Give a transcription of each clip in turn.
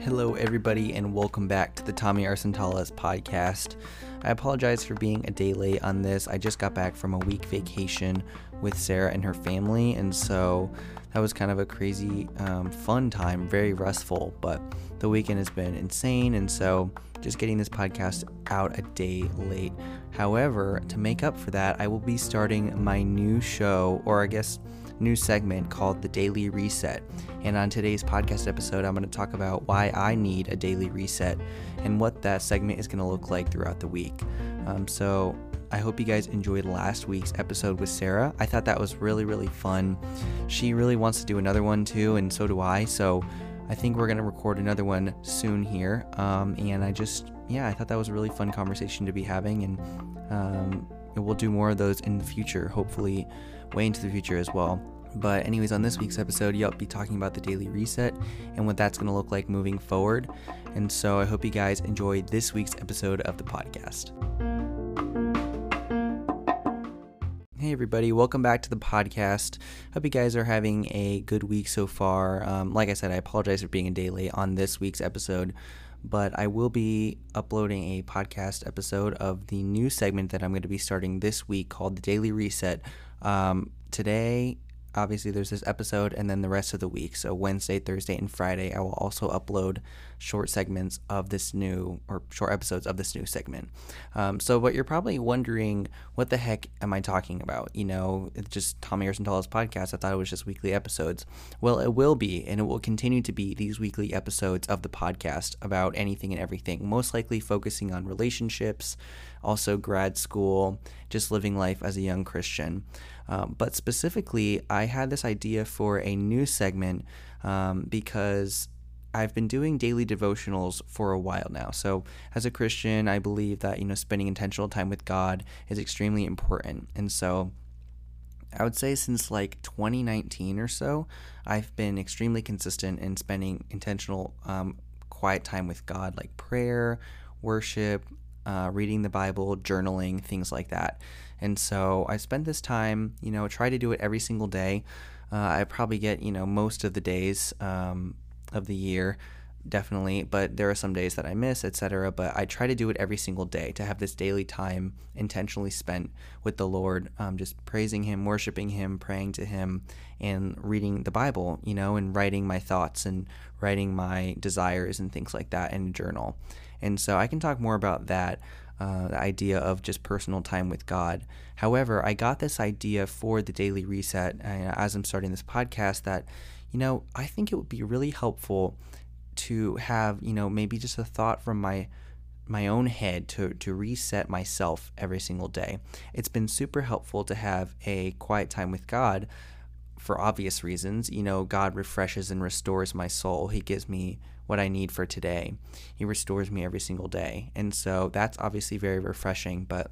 Hello, everybody, and welcome back to the Tommy Arsentalas podcast. I apologize for being a day late on this. I just got back from a week vacation with Sarah and her family, and so that was kind of a crazy, um, fun time, very restful, but the weekend has been insane, and so just getting this podcast out a day late. However, to make up for that, I will be starting my new show, or I guess new segment called The Daily Reset. And on today's podcast episode, I'm going to talk about why I need a daily reset and what that segment is going to look like throughout the week. Um, so I hope you guys enjoyed last week's episode with Sarah. I thought that was really, really fun. She really wants to do another one too, and so do I. So I think we're going to record another one soon here. Um, and I just, yeah, I thought that was a really fun conversation to be having. And um, we'll do more of those in the future, hopefully, way into the future as well. But, anyways, on this week's episode, you'll be talking about the daily reset and what that's going to look like moving forward. And so, I hope you guys enjoy this week's episode of the podcast. Hey, everybody, welcome back to the podcast. Hope you guys are having a good week so far. Um, like I said, I apologize for being a day late on this week's episode, but I will be uploading a podcast episode of the new segment that I'm going to be starting this week called The Daily Reset. Um, today obviously there's this episode and then the rest of the week. So Wednesday, Thursday, and Friday, I will also upload short segments of this new or short episodes of this new segment. Um, so, what you're probably wondering, what the heck am I talking about? You know, it's just Tommy Arsentala's podcast. I thought it was just weekly episodes. Well, it will be, and it will continue to be these weekly episodes of the podcast about anything and everything, most likely focusing on relationships, also grad school, just living life as a young Christian. Um, but specifically, I had this idea for a new segment um, because I've been doing daily devotionals for a while now. So, as a Christian, I believe that, you know, spending intentional time with God is extremely important. And so, I would say since like 2019 or so, I've been extremely consistent in spending intentional um, quiet time with God, like prayer, worship, uh, reading the Bible, journaling, things like that. And so I spend this time, you know, try to do it every single day. Uh, I probably get, you know, most of the days um, of the year, definitely, but there are some days that I miss, etc. But I try to do it every single day to have this daily time intentionally spent with the Lord, um, just praising Him, worshiping Him, praying to Him, and reading the Bible, you know, and writing my thoughts and writing my desires and things like that in a journal. And so I can talk more about that. Uh, the idea of just personal time with God. However, I got this idea for the daily reset uh, as I'm starting this podcast that, you know, I think it would be really helpful to have, you know, maybe just a thought from my my own head to, to reset myself every single day. It's been super helpful to have a quiet time with God for obvious reasons. You know, God refreshes and restores my soul. He gives me what I need for today. He restores me every single day. And so that's obviously very refreshing, but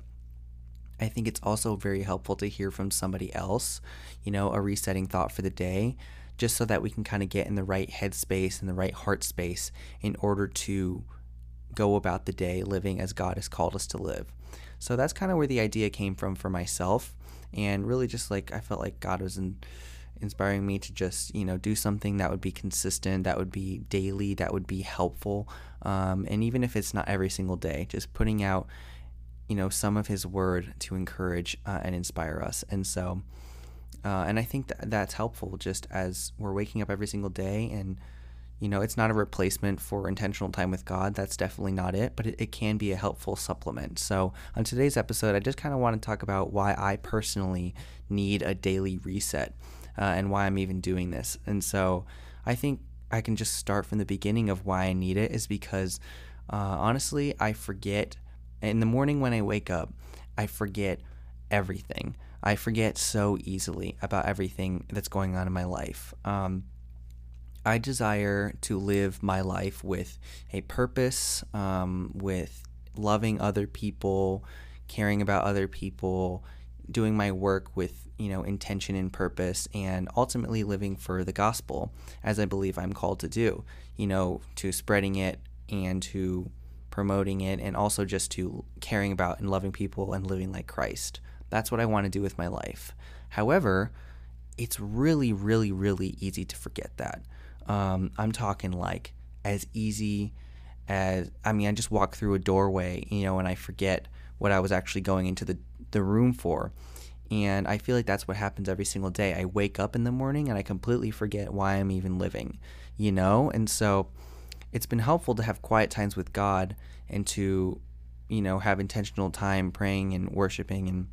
I think it's also very helpful to hear from somebody else, you know, a resetting thought for the day, just so that we can kind of get in the right headspace and the right heart space in order to go about the day living as God has called us to live. So that's kind of where the idea came from for myself. And really just like I felt like God was in inspiring me to just you know do something that would be consistent that would be daily that would be helpful um, and even if it's not every single day just putting out you know some of his word to encourage uh, and inspire us and so uh, and i think that that's helpful just as we're waking up every single day and you know it's not a replacement for intentional time with god that's definitely not it but it, it can be a helpful supplement so on today's episode i just kind of want to talk about why i personally need a daily reset uh, and why I'm even doing this. And so I think I can just start from the beginning of why I need it is because uh, honestly, I forget in the morning when I wake up, I forget everything. I forget so easily about everything that's going on in my life. Um, I desire to live my life with a purpose, um, with loving other people, caring about other people, doing my work with you know intention and purpose and ultimately living for the gospel as i believe i'm called to do you know to spreading it and to promoting it and also just to caring about and loving people and living like christ that's what i want to do with my life however it's really, really, really easy to forget that. Um, I'm talking like as easy as I mean, I just walk through a doorway, you know, and I forget what I was actually going into the the room for. And I feel like that's what happens every single day. I wake up in the morning and I completely forget why I'm even living, you know? And so it's been helpful to have quiet times with God and to, you know, have intentional time praying and worshiping and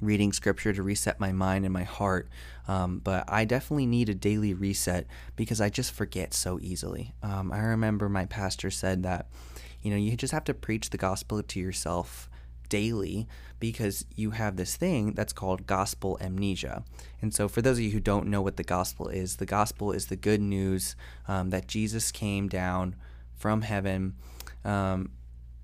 reading scripture to reset my mind and my heart. Um, but I definitely need a daily reset because I just forget so easily. Um, I remember my pastor said that, you know, you just have to preach the gospel to yourself daily because you have this thing that's called gospel amnesia. And so, for those of you who don't know what the gospel is, the gospel is the good news um, that Jesus came down from heaven um,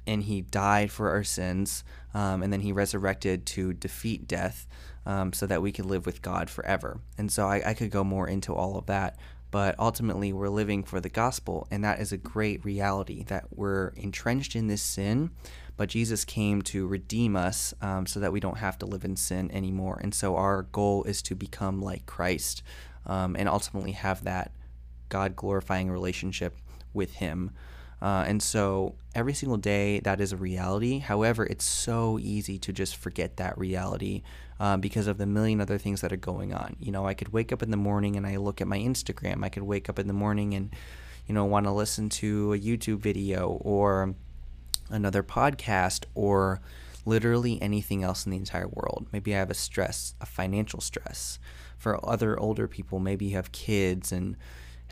and he died for our sins, um, and then he resurrected to defeat death um, so that we could live with God forever. And so I, I, could go more into all of that, but ultimately we're living for the gospel, and that is a great reality that we're entrenched in this sin. But Jesus came to redeem us um, so that we don't have to live in sin anymore. And so our goal is to become like Christ um, and ultimately have that God glorifying relationship with Him. Uh, and so every single day that is a reality. However, it's so easy to just forget that reality uh, because of the million other things that are going on. You know, I could wake up in the morning and I look at my Instagram. I could wake up in the morning and, you know, want to listen to a YouTube video or another podcast or literally anything else in the entire world. Maybe I have a stress, a financial stress. For other older people, maybe you have kids and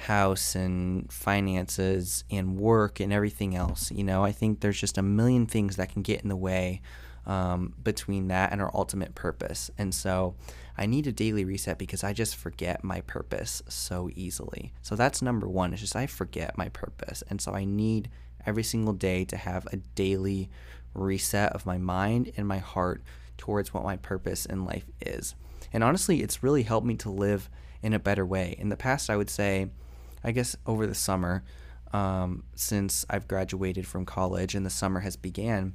house and finances and work and everything else. You know, I think there's just a million things that can get in the way um, between that and our ultimate purpose. And so I need a daily reset because I just forget my purpose so easily. So that's number one. It's just I forget my purpose. And so I need every single day to have a daily reset of my mind and my heart towards what my purpose in life is. And honestly, it's really helped me to live in a better way. In the past, I would say, I guess over the summer, um, since I've graduated from college and the summer has began,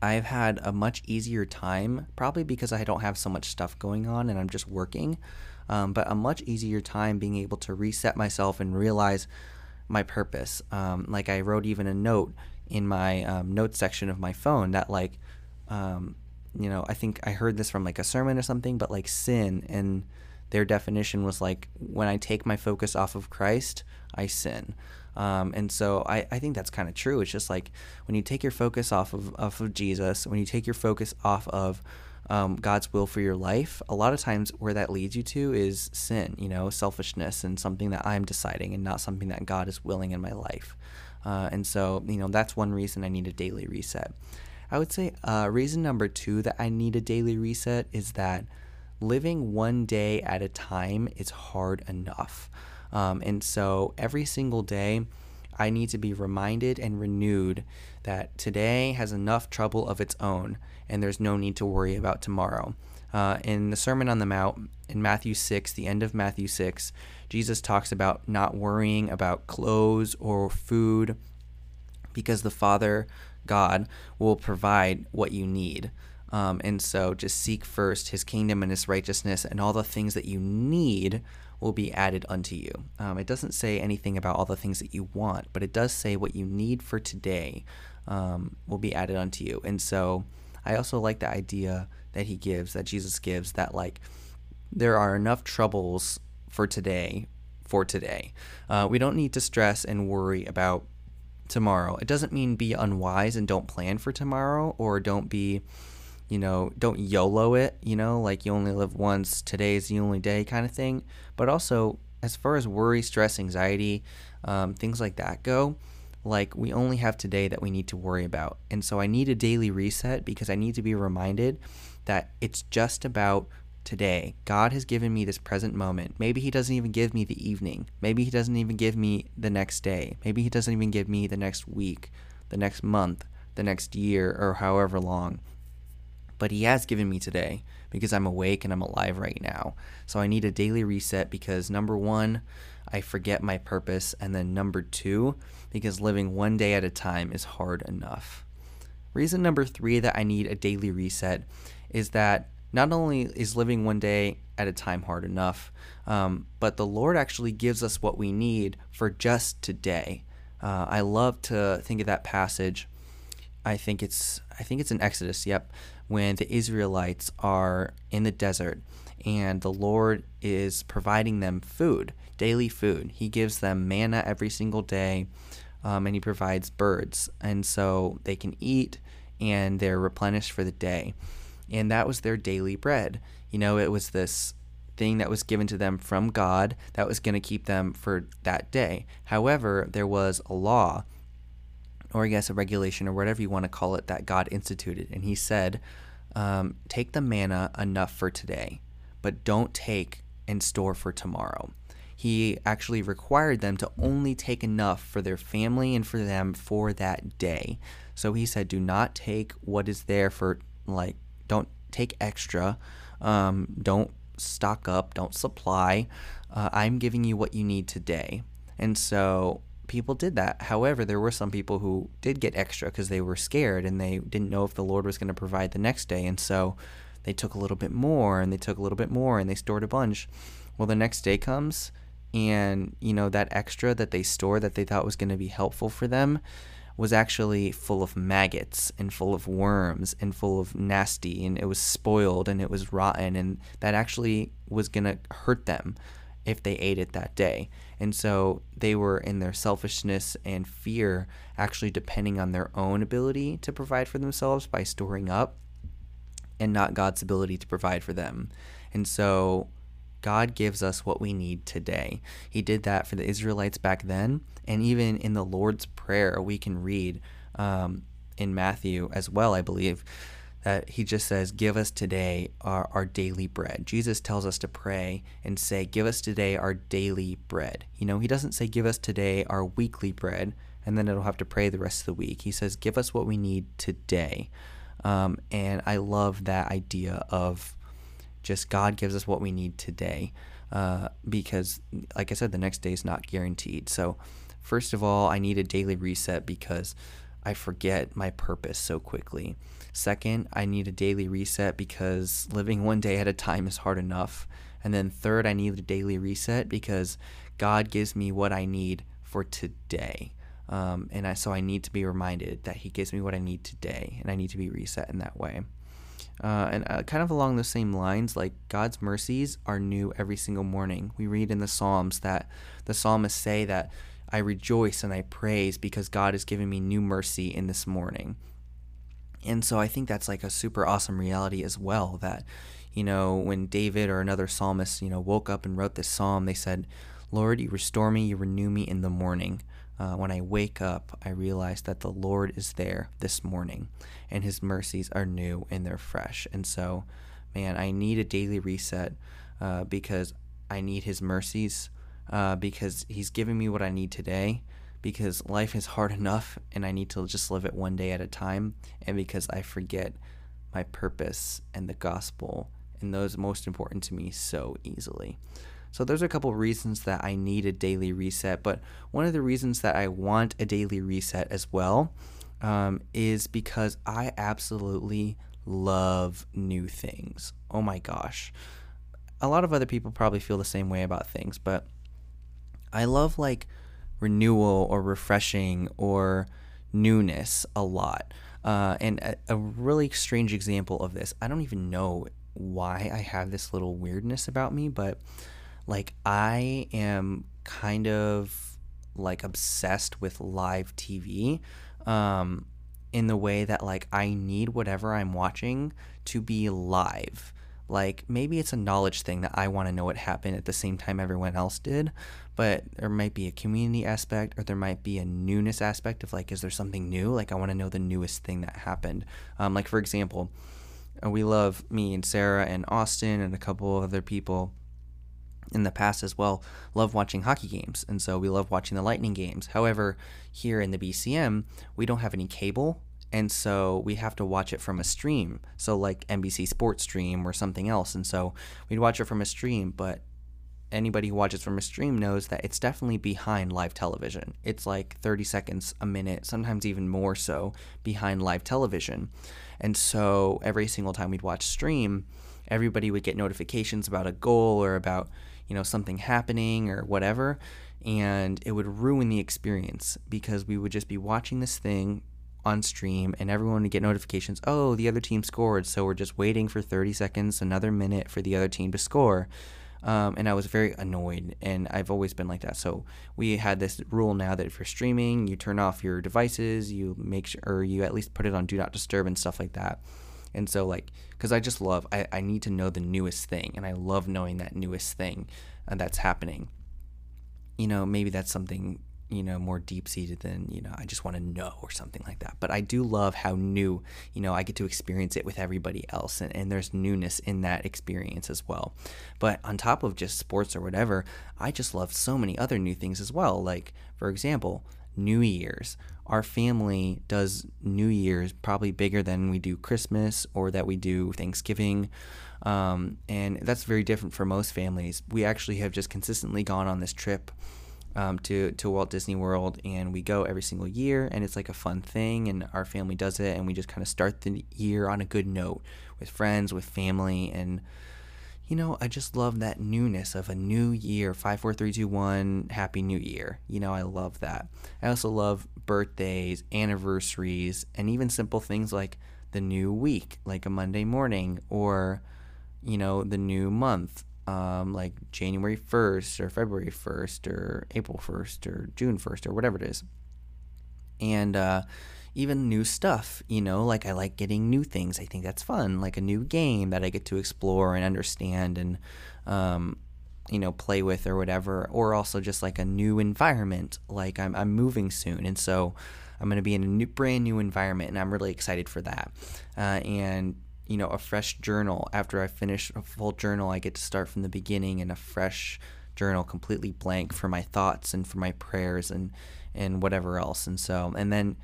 I've had a much easier time, probably because I don't have so much stuff going on and I'm just working, um, but a much easier time being able to reset myself and realize my purpose. Um, like I wrote even a note in my um, notes section of my phone that like, um, you know, I think I heard this from like a sermon or something, but like sin and their definition was like when I take my focus off of Christ, I sin. Um, and so I, I think that's kind of true. It's just like when you take your focus off of, off of Jesus, when you take your focus off of um, God's will for your life, a lot of times where that leads you to is sin, you know, selfishness and something that I'm deciding and not something that God is willing in my life. Uh, and so, you know, that's one reason I need a daily reset. I would say uh, reason number two that I need a daily reset is that living one day at a time is hard enough. Um, and so every single day, I need to be reminded and renewed that today has enough trouble of its own, and there's no need to worry about tomorrow. Uh, in the Sermon on the Mount, in Matthew 6, the end of Matthew 6, Jesus talks about not worrying about clothes or food because the Father, God, will provide what you need. Um, and so just seek first his kingdom and his righteousness, and all the things that you need will be added unto you. Um, it doesn't say anything about all the things that you want, but it does say what you need for today um, will be added unto you. And so I also like the idea that he gives, that Jesus gives, that like there are enough troubles for today for today. Uh, we don't need to stress and worry about tomorrow. It doesn't mean be unwise and don't plan for tomorrow or don't be you know, don't YOLO it, you know, like you only live once, today's the only day kind of thing. But also, as far as worry, stress, anxiety, um, things like that go, like we only have today that we need to worry about. And so I need a daily reset because I need to be reminded that it's just about today. God has given me this present moment. Maybe He doesn't even give me the evening. Maybe He doesn't even give me the next day. Maybe He doesn't even give me the next week, the next month, the next year, or however long but He has given me today because I'm awake and I'm alive right now. So I need a daily reset because number one, I forget my purpose, and then number two, because living one day at a time is hard enough. Reason number three that I need a daily reset is that not only is living one day at a time hard enough, um, but the Lord actually gives us what we need for just today. Uh, I love to think of that passage. I think it's I think it's in Exodus. Yep, when the Israelites are in the desert and the Lord is providing them food, daily food. He gives them manna every single day, um, and He provides birds, and so they can eat and they're replenished for the day. And that was their daily bread. You know, it was this thing that was given to them from God that was going to keep them for that day. However, there was a law, or I guess a regulation, or whatever you want to call it, that God instituted. And He said, um, Take the manna enough for today, but don't take and store for tomorrow. He actually required them to only take enough for their family and for them for that day. So he said, Do not take what is there for, like, don't take extra. Um, don't stock up. Don't supply. Uh, I'm giving you what you need today. And so people did that. However, there were some people who did get extra because they were scared and they didn't know if the Lord was going to provide the next day. And so they took a little bit more and they took a little bit more and they stored a bunch. Well, the next day comes and, you know, that extra that they stored that they thought was going to be helpful for them was actually full of maggots and full of worms and full of nasty and it was spoiled and it was rotten and that actually was going to hurt them if they ate it that day. And so they were in their selfishness and fear actually depending on their own ability to provide for themselves by storing up and not God's ability to provide for them. And so God gives us what we need today. He did that for the Israelites back then, and even in the Lord's Prayer, we can read um, in Matthew as well, I believe, that he just says, Give us today our, our daily bread. Jesus tells us to pray and say, Give us today our daily bread. You know, he doesn't say, Give us today our weekly bread, and then it'll have to pray the rest of the week. He says, Give us what we need today. Um, and I love that idea of just God gives us what we need today. Uh, because, like I said, the next day is not guaranteed. So, first of all, I need a daily reset because I forget my purpose so quickly. Second, I need a daily reset because living one day at a time is hard enough. And then third, I need a daily reset because God gives me what I need for today. Um, and I, so I need to be reminded that He gives me what I need today, and I need to be reset in that way. Uh, and uh, kind of along the same lines, like God's mercies are new every single morning. We read in the Psalms that the psalmists say that I rejoice and I praise because God has given me new mercy in this morning. And so I think that's like a super awesome reality as well that, you know, when David or another psalmist, you know, woke up and wrote this psalm, they said, Lord, you restore me, you renew me in the morning. Uh, when I wake up, I realize that the Lord is there this morning and his mercies are new and they're fresh. And so, man, I need a daily reset uh, because I need his mercies uh, because he's giving me what I need today because life is hard enough and I need to just live it one day at a time and because I forget my purpose and the gospel and those most important to me so easily. So there's a couple reasons that I need a daily reset, but one of the reasons that I want a daily reset as well um, is because I absolutely love new things. Oh my gosh. A lot of other people probably feel the same way about things, but I love like renewal or refreshing or newness a lot. Uh, and a, a really strange example of this, I don't even know why I have this little weirdness about me, but like I am kind of like obsessed with live TV um, in the way that like I need whatever I'm watching to be live. Like maybe it's a knowledge thing that I want to know what happened at the same time everyone else did, but there might be a community aspect or there might be a newness aspect of like, is there something new? Like I want to know the newest thing that happened. Um, like for example, uh, we love me and Sarah and Austin and a couple other people in the past as well love watching hockey games and so we love watching the lightning games however here in the bcm we don't have any cable and so we have to watch it from a stream. So like nbc sports stream or something else. And so we'd watch it from a stream but anybody who watches from a stream knows that it's definitely behind live television. It's like 30 seconds a minute sometimes even more so behind live television. And so every single time we'd watch stream everybody would get notifications about a goal or about, you know, something happening or whatever. And it would ruin the experience because we would just be watching this thing on stream and everyone would get notifications oh the other team scored so we're just waiting for 30 seconds another minute for the other team to score um, and I was very annoyed, and I've always been like that. So we had this rule now that if you're streaming, you turn off your devices, you make sure, or you at least put it on do not disturb and stuff like that. And so, like, because I just love, I, I need to know the newest thing, and I love knowing that newest thing uh, that's happening. You know, maybe that's something you know more deep seated than you know I just want to know or something like that. But I do love how new you know I get to experience it with everybody else, and, and there's newness in that experience as well. But on top of just sports or whatever, I just love so many other new things as well. Like for example, New Year's. Our family does New Year's probably bigger than we do Christmas or that we do Thanksgiving. Um, and that's very different for most families. We actually have just consistently gone on this trip um, to to Walt Disney World, and we go every single year, and it's like a fun thing, and our family does it, and we just kind of start the year on a good note with friends, with family, and you know, I just love that newness of a new year, five, four, three, two, one, happy new year. You know, I love that. I also love birthdays, anniversaries, and even simple things like the new week, like a Monday morning, or you know, the new month um, like January 1st or February 1st or April 1st or June 1st or whatever it is. And uh, even new stuff, you know, like I like getting new things. I think that's fun, like a new game that I get to explore and understand and, um, you know, play with or whatever. Or also just like a new environment, like I'm, I'm moving soon. And so I'm going to be in a new, brand new environment and I'm really excited for that. Uh, and you know a fresh journal. After i finish a full journal i get to start from the beginning in a fresh journal completely blank for my thoughts and for my prayers and and whatever else. And so and then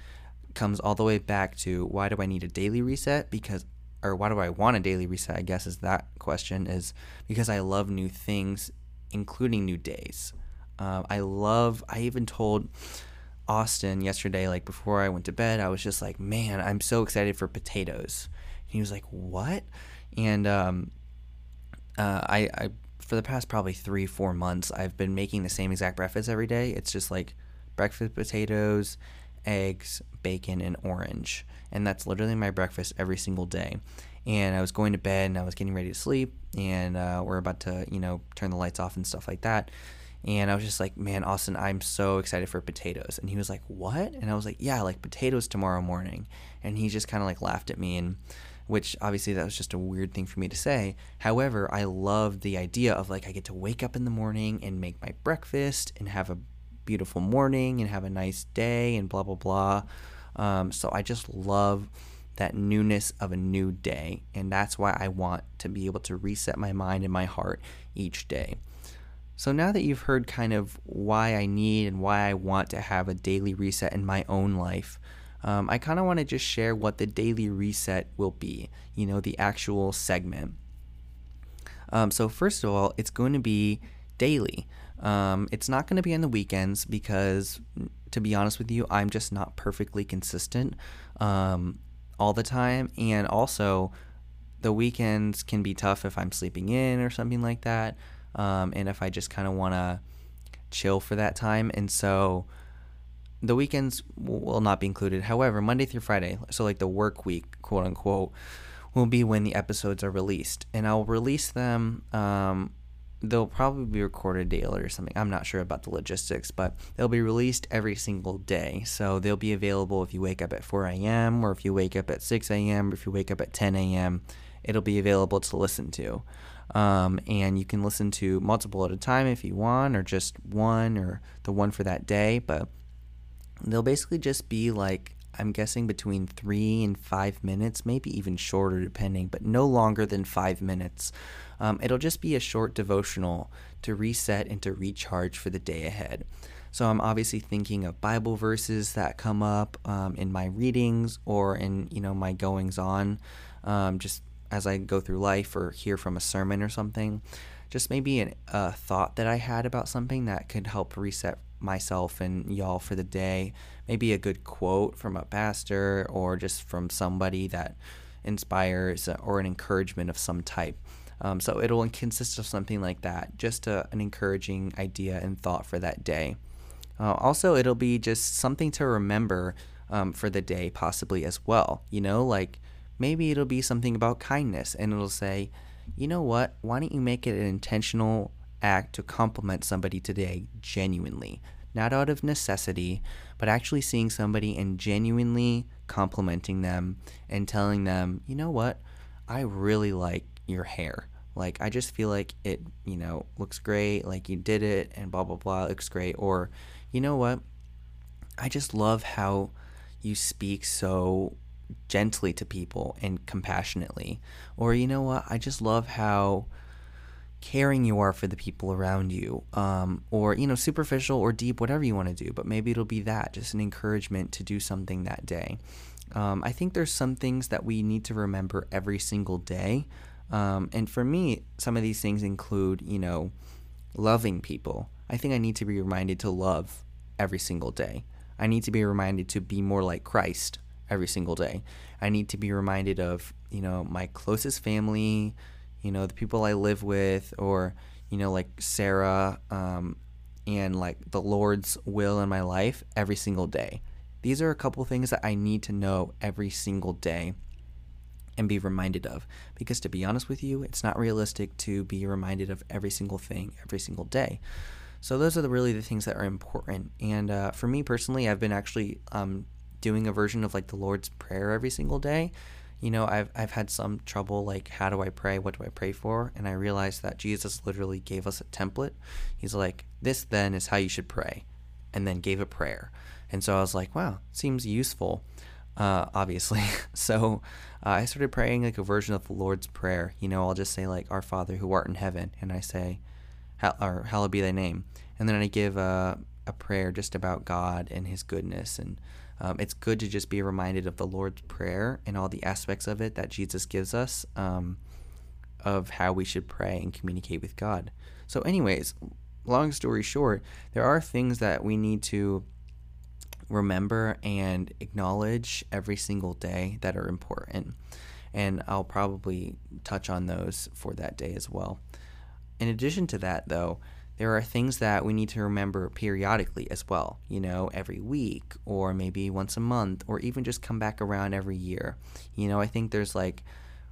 comes all the way back to why do i need a daily reset? Because or why do i want a daily reset i guess is that question is because i love new things including new days. Uh, i love i even told austin yesterday like before i went to bed i was just like man i'm so excited for potatoes he was like, "What?" And um, uh, I, I, for the past probably three, four months, I've been making the same exact breakfast every day. It's just like breakfast potatoes, eggs, bacon, and orange, and that's literally my breakfast every single day. And I was going to bed and I was getting ready to sleep, and uh, we're about to, you know, turn the lights off and stuff like that. And I was just like, man, Austin, I'm so excited for potatoes. And he was like, what? And I was like, yeah, like potatoes tomorrow morning. And he just kind of like laughed at me. And which obviously that was just a weird thing for me to say. However, I love the idea of like I get to wake up in the morning and make my breakfast and have a beautiful morning and have a nice day and blah blah blah. Um, so I just love that newness of a new day, and that's why I want to be able to reset my mind and my heart each day. So now that you've heard kind of why I need and why I want to have a daily reset in my own life, um, I kind of want to just share what the daily reset will be, you know, the actual segment. Um, so, first of all, it's going to be daily. Um, it's not going to be on the weekends because, to be honest with you, I'm just not perfectly consistent um, all the time. And also, the weekends can be tough if I'm sleeping in or something like that. Um, and if I just kind of want to chill for that time. And so, the weekends will not be included. However, Monday through Friday, so like the work week, quote unquote, will be when the episodes are released, and I'll release them. Um, they'll probably be recorded daily or something. I'm not sure about the logistics, but they'll be released every single day. So they'll be available if you wake up at 4 a.m. or if you wake up at 6 a.m. or if you wake up at 10 a.m. It'll be available to listen to. Um, and you can listen to multiple at a time if you want, or just one or the one for that day. But They'll basically just be like, I'm guessing between three and five minutes, maybe even shorter depending, but no longer than five minutes. Um, it'll just be a short devotional to reset and to recharge for the day ahead. So I'm obviously thinking of Bible verses that come up um, in my readings or in you know my goings on, um, just as I go through life or hear from a sermon or something. Just maybe a thought that I had about something that could help reset myself and y'all for the day. Maybe a good quote from a pastor or just from somebody that inspires or an encouragement of some type. Um, so it'll consist of something like that, just a, an encouraging idea and thought for that day. Uh, also, it'll be just something to remember um, for the day, possibly as well. You know, like maybe it'll be something about kindness and it'll say, you know what, why don't you make it an intentional act to compliment somebody today genuinely? Not out of necessity, but actually seeing somebody and genuinely complimenting them and telling them, you know what, I really like your hair. Like, I just feel like it, you know, looks great. Like, you did it and blah, blah, blah. Looks great. Or, you know what? I just love how you speak so gently to people and compassionately. Or, you know what? I just love how caring you are for the people around you. Um, or, you know, superficial or deep, whatever you want to do. But maybe it'll be that, just an encouragement to do something that day. Um, I think there's some things that we need to remember every single day. Um, and for me, some of these things include, you know, loving people. I think I need to be reminded to love every single day. I need to be reminded to be more like Christ every single day. I need to be reminded of, you know, my closest family, you know, the people I live with, or, you know, like Sarah, um, and like the Lord's will in my life every single day. These are a couple things that I need to know every single day and be reminded of. Because to be honest with you, it's not realistic to be reminded of every single thing every single day. So those are the, really the things that are important. And uh, for me personally, I've been actually um, doing a version of like the Lord's Prayer every single day. You know, I've I've had some trouble like how do I pray? What do I pray for? And I realized that Jesus literally gave us a template. He's like, this then is how you should pray, and then gave a prayer. And so I was like, wow, seems useful uh, obviously. so uh, I started praying like a version of the Lord's Prayer. You know, I'll just say like Our Father who art in heaven, and I say, or Hallowed be Thy name, and then I give a, a prayer just about God and His goodness. And um, it's good to just be reminded of the Lord's Prayer and all the aspects of it that Jesus gives us, um, of how we should pray and communicate with God. So, anyways, long story short, there are things that we need to remember and acknowledge every single day that are important. And I'll probably touch on those for that day as well. In addition to that, though, there are things that we need to remember periodically as well, you know, every week or maybe once a month or even just come back around every year. You know, I think there's like,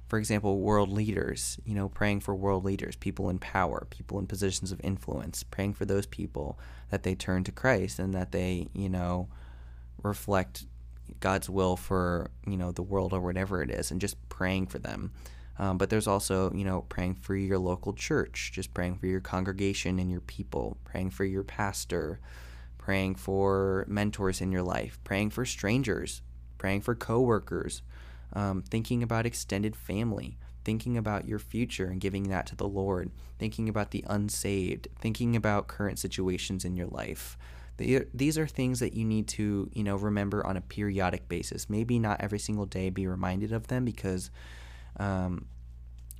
for example, world leaders, you know, praying for world leaders, people in power, people in positions of influence, praying for those people that they turn to Christ and that they, you know, reflect God's will for you know the world or whatever it is, and just praying for them. Um, but there's also you know praying for your local church, just praying for your congregation and your people, praying for your pastor, praying for mentors in your life, praying for strangers, praying for coworkers, um, thinking about extended family, thinking about your future and giving that to the Lord, thinking about the unsaved, thinking about current situations in your life. These are things that you need to you know remember on a periodic basis. Maybe not every single day be reminded of them because um,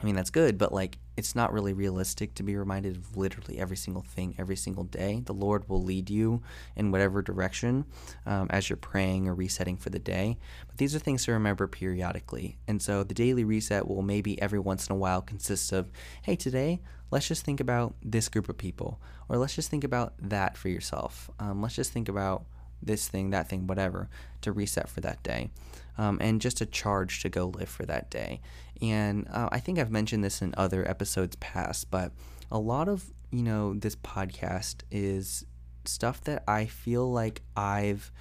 i mean that's good but like it's not really realistic to be reminded of literally every single thing every single day. The lord will lead you in whatever direction um, as you're praying or resetting for the day. But these are things to remember periodically. And so the daily reset will maybe every once in a while consist of hey today let's just think about this group of people, or let's just think about that for yourself. Um, let's just think about this thing, that thing, whatever, to reset for that day. Um, and just a charge to go live for that day. And uh, I think I've mentioned this in other episodes past, but a lot of, you know, this podcast is stuff that I feel like I've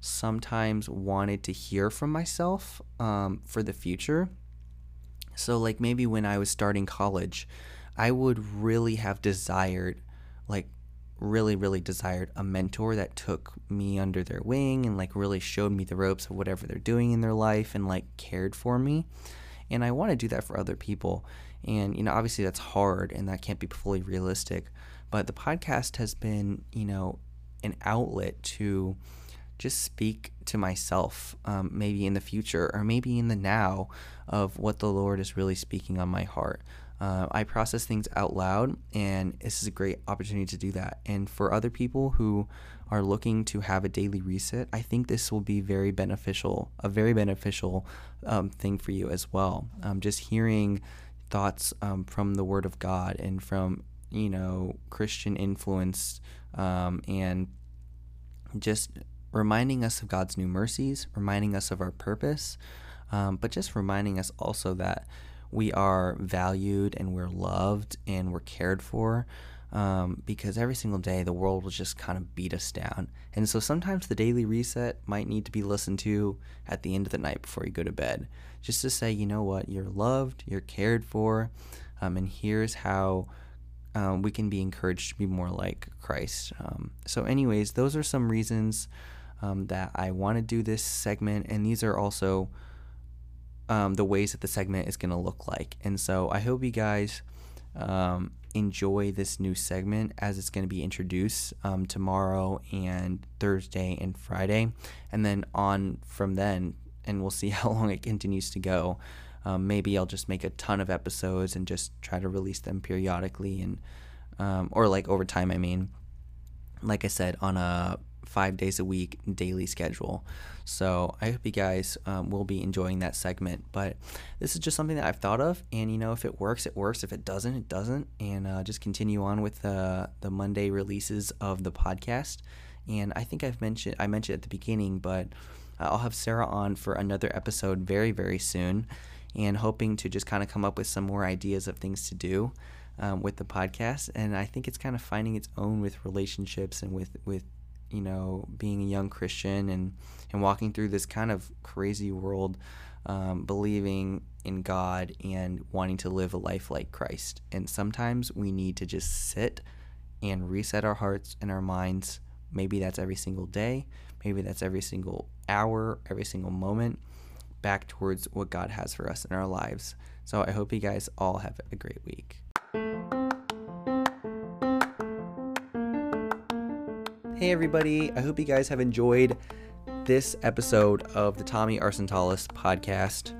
sometimes wanted to hear from myself um, for the future. So, like maybe when I was starting college, I would really have desired, like, really, really desired a mentor that took me under their wing and, like, really showed me the ropes of whatever they're doing in their life and, like, cared for me. And I want to do that for other people. And, you know, obviously that's hard and that can't be fully realistic. But the podcast has been, you know, an outlet to just speak to myself, um, maybe in the future or maybe in the now, of what the Lord is really speaking on my heart. Uh, I process things out loud, and this is a great opportunity to do that. And for other people who are looking to have a daily reset, I think this will be very beneficial, a very beneficial um, thing for you as well. Um, just hearing thoughts um, from the Word of God and from you know Christian influence um, and just reminding us of God's new mercies, reminding us of our purpose, um, but just reminding us also that we are valued and we're loved and we're cared for. Um, because every single day the world will just kind of beat us down. And so sometimes the daily reset might need to be listened to at the end of the night before you go to bed, just to say, you know what, you're loved, you're cared for, um, and here's how um, we can be encouraged to be more like Christ. Um, so, anyways, those are some reasons um, that I want to do this segment, and these are also um, the ways that the segment is going to look like. And so I hope you guys um, enjoy this new segment as it's going to be introduced um, tomorrow and Thursday and Friday. And then on from then, and we'll see how long it continues to go. Um, maybe I'll just make a ton of episodes and just try to release them periodically and um, or like over time. I mean, like I said, on a five days a week daily schedule. So I hope you guys um, will be enjoying that segment. But this is just something that I've thought of, and you know, if it works, it works. If it doesn't, it doesn't. And uh, just continue on with the the Monday releases of the podcast. And I think I've mentioned I mentioned at the beginning, but I'll have Sarah on for another episode very very soon, and hoping to just kind of come up with some more ideas of things to do. Um, with the podcast, and I think it's kind of finding its own with relationships and with with you know, being a young Christian and, and walking through this kind of crazy world, um, believing in God and wanting to live a life like Christ. And sometimes we need to just sit and reset our hearts and our minds. Maybe that's every single day, maybe that's every single hour, every single moment back towards what God has for us in our lives. So I hope you guys all have a great week. Hey, everybody. I hope you guys have enjoyed this episode of the Tommy Arsentalis podcast.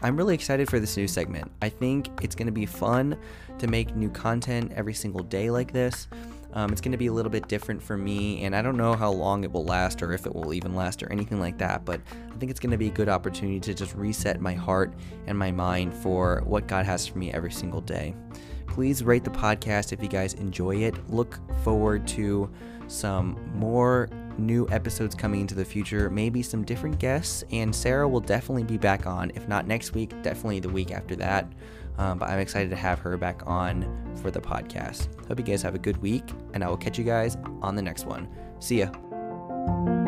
I'm really excited for this new segment. I think it's going to be fun to make new content every single day like this. Um, it's going to be a little bit different for me, and I don't know how long it will last or if it will even last or anything like that, but I think it's going to be a good opportunity to just reset my heart and my mind for what God has for me every single day. Please rate the podcast if you guys enjoy it. Look forward to some more new episodes coming into the future, maybe some different guests, and Sarah will definitely be back on. If not next week, definitely the week after that. Um, but I'm excited to have her back on for the podcast. Hope you guys have a good week, and I will catch you guys on the next one. See ya.